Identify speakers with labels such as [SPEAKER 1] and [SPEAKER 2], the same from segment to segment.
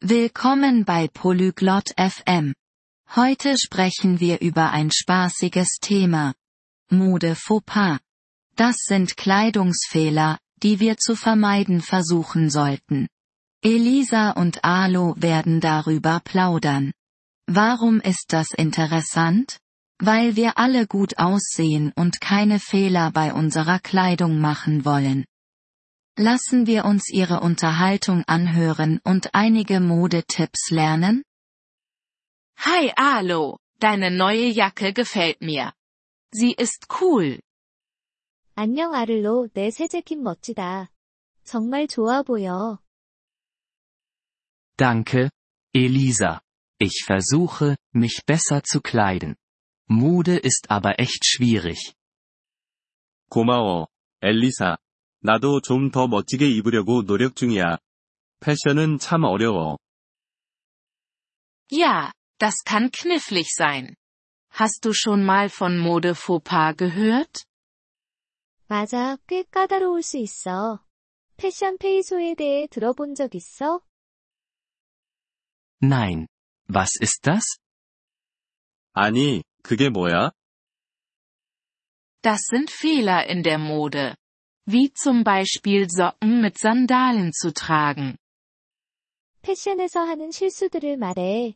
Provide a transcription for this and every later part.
[SPEAKER 1] Willkommen bei Polyglot FM. Heute sprechen wir über ein spaßiges Thema. Mode Fauxpas. Das sind Kleidungsfehler, die wir zu vermeiden versuchen sollten. Elisa und Alo werden darüber plaudern. Warum ist das interessant? Weil wir alle gut aussehen und keine Fehler bei unserer Kleidung machen wollen. Lassen wir uns ihre Unterhaltung anhören und einige Modetipps lernen?
[SPEAKER 2] Hi Alo, deine neue Jacke gefällt mir. Sie ist cool.
[SPEAKER 3] 안녕 아를로, 내 새 재킷 멋지다. 정말 좋아 보여.
[SPEAKER 4] Danke, Elisa. Ich versuche, mich besser zu kleiden. Mode ist aber echt schwierig.
[SPEAKER 5] 고마워, 엘리사. 나도 좀 더 멋지게 입으려고 노력 중이야. 패션은 참 어려워.
[SPEAKER 2] Ja, das kann knifflig sein. Hast du schon mal von Mode Fauxpas gehört?
[SPEAKER 3] 맞아, 꽤 까다로울 수 있어. 패션 페이소에 대해 들어본 적 있어?
[SPEAKER 4] Nein. Was ist das?
[SPEAKER 5] 아니, 그게 뭐야?
[SPEAKER 2] Das sind Fehler in der Mode. Wie zum Beispiel Socken mit Sandalen zu tragen.
[SPEAKER 3] 패션에서 하는 실수들을 말해.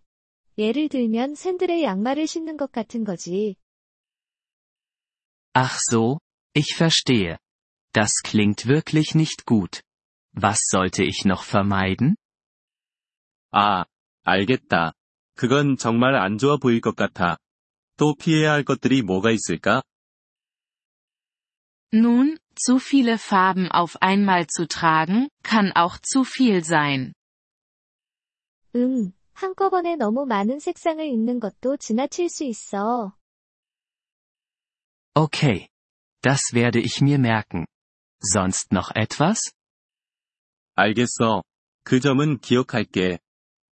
[SPEAKER 3] 예를 들면 샌들에 양말을 신는 것 같은 거지.
[SPEAKER 4] Ach so, ich verstehe. Das klingt wirklich nicht gut. Was sollte ich noch vermeiden?
[SPEAKER 5] 아, 알겠다. 그건 정말 안 좋아 보일 것 같아. 또 피해야 할 것들이 뭐가 있을까?
[SPEAKER 2] Nun, zu viele Farben auf einmal zu tragen, kann auch zu viel sein.
[SPEAKER 3] 응, 한꺼번에 너무 많은 색상을 입는 것도 지나칠 수 있어.
[SPEAKER 4] Okay. Das werde ich mir merken. Sonst noch etwas?
[SPEAKER 5] 알겠어. 그 점은 기억할게.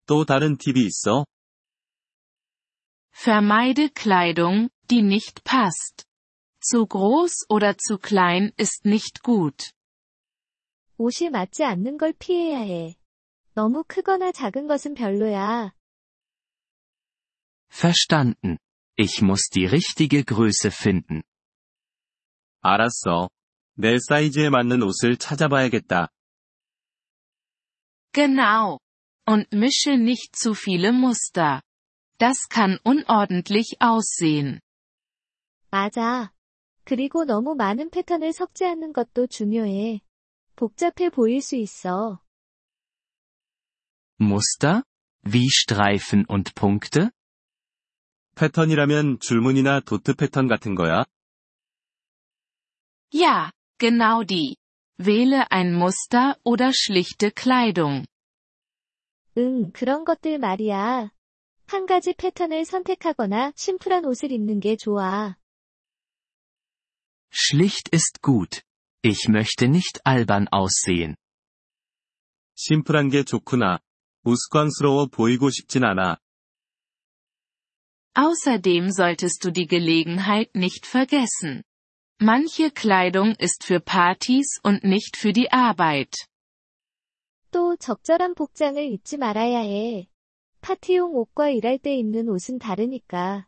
[SPEAKER 5] 또 다른 팁이 있어?
[SPEAKER 2] Vermeide Kleidung, die nicht passt. Zu groß oder zu klein ist nicht gut.
[SPEAKER 3] 옷이 맞지 않는 걸 피해야 해. 너무 크거나 작은 것은 별로야.
[SPEAKER 4] Verstanden. Ich muss die richtige Größe finden.
[SPEAKER 5] 알았어. 내 사이즈에 맞는 옷을 찾아봐야겠다.
[SPEAKER 2] Genau. Und mische nicht zu viele Muster. Das kann unordentlich aussehen.
[SPEAKER 3] 맞아. 그리고 너무 많은 패턴을 섞지 않는 것도 중요해. 복잡해 보일 수 있어.
[SPEAKER 4] Muster? Wie Streifen und Punkte?
[SPEAKER 5] 패턴이라면 줄무늬나 도트 패턴 같은 거야?
[SPEAKER 2] Ja, genau die. Wähle ein Muster oder schlichte Kleidung.
[SPEAKER 3] 응, 그런 것들 말이야. 한 가지 패턴을 선택하거나 심플한 옷을 입는 게 좋아.
[SPEAKER 4] Schlicht ist gut. Ich möchte nicht albern aussehen.
[SPEAKER 5] 심플한 게 좋구나. 우스꽝스러워 보이고 싶진 않아.
[SPEAKER 2] Außerdem solltest du die Gelegenheit nicht vergessen. Manche Kleidung ist für Partys und nicht für die Arbeit.
[SPEAKER 3] 또 적절한 복장을 잊지 말아야 해. 파티용 옷과 일할 때 입는 옷은 다르니까.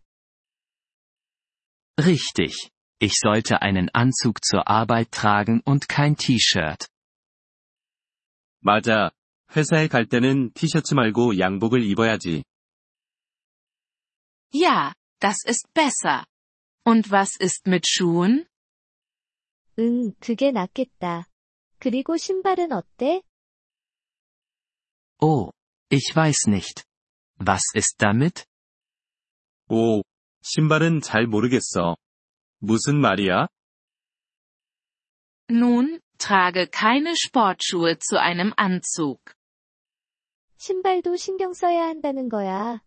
[SPEAKER 4] Richtig. Ich sollte einen Anzug zur Arbeit tragen und kein T-Shirt.
[SPEAKER 5] 맞아. 회사에 갈 때는 티셔츠 말고 양복을 입어야지.
[SPEAKER 2] Ja, das ist besser. Und was ist mit Schuhen?
[SPEAKER 3] 응, 그게 낫겠다. 그리고 신발은 어때?
[SPEAKER 4] Oh. Ich weiß nicht. Was ist damit?
[SPEAKER 5] 오, 신발은 잘 모르겠어. 무슨 말이야?
[SPEAKER 2] Nun, trage keine Sportschuhe zu einem Anzug.
[SPEAKER 3] 신발도 신경 써야 한다는 거야.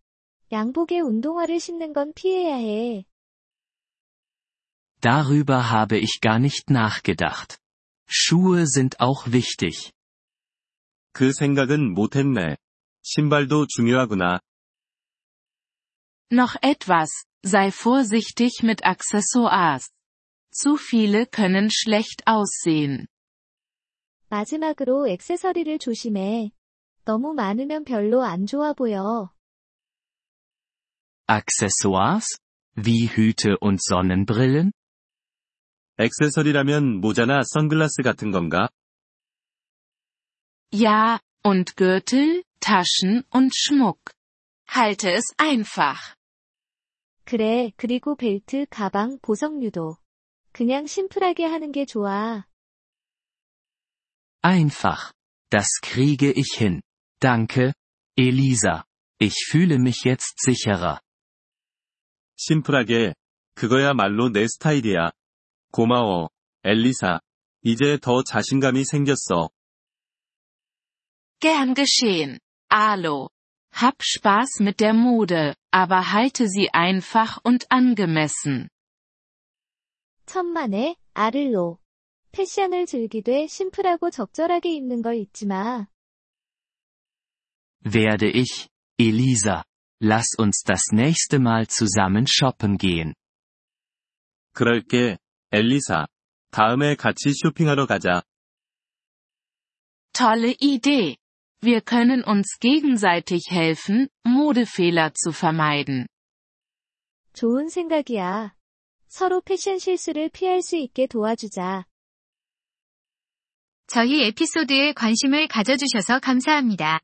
[SPEAKER 3] 양복에 운동화를 신는 건 피해야 해.
[SPEAKER 4] Darüber habe ich gar nicht nachgedacht. Schuhe sind auch wichtig.
[SPEAKER 5] 그 생각은 못했네. 신발도 중요하구나.
[SPEAKER 2] Noch etwas, sei vorsichtig mit Accessoires. Zu viele können schlecht aussehen.
[SPEAKER 3] 마지막으로 액세서리를 조심해. 너무 많으면 별로 안 좋아 보여.
[SPEAKER 4] Accessoires? Wie Hüte und Sonnenbrillen?
[SPEAKER 5] 액세서리라면 모자나 선글라스 같은 건가?
[SPEAKER 2] Ja, und Gürtel, Taschen und Schmuck. Halte es einfach.
[SPEAKER 3] 그래, 그리고 벨트, 가방, 보석류도. 그냥 심플하게 하는 게 좋아.
[SPEAKER 4] Einfach. Das kriege ich hin. Danke, Elisa. Ich fühle mich jetzt sicherer.
[SPEAKER 5] 심플하게. 그거야말로 내 스타일이야. 고마워, 엘리사. 이제 더 자신감이 생겼어.
[SPEAKER 2] Gern geschehen. Alo. Hab Spaß mit der Mode, aber halte sie einfach und angemessen.
[SPEAKER 3] 천만에, 아를로. 패션을 즐기되 심플하고 적절하게 입는 걸 잊지 마.
[SPEAKER 4] Werde ich, Elisa. Lass uns das nächste Mal zusammen shoppen gehen.
[SPEAKER 5] 그럴게, 엘리사. 다음에 같이 쇼핑하러 가자.
[SPEAKER 2] Tolle Idee. Wir können uns gegenseitig helfen, Modefehler zu vermeiden.
[SPEAKER 3] 좋은 생각이야. 서로 패션 실수를 피할 수 있게 도와주자.
[SPEAKER 6] 저희 에피소드에 관심을 가져주셔서 감사합니다.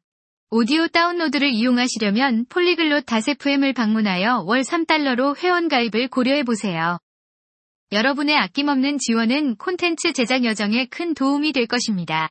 [SPEAKER 6] 오디오 다운로드를 이용하시려면 폴리글롯 다세프엠을 방문하여 월 3달러로 회원가입을 고려해보세요. 여러분의 아낌없는 지원은 콘텐츠 제작 여정에 큰 도움이 될 것입니다.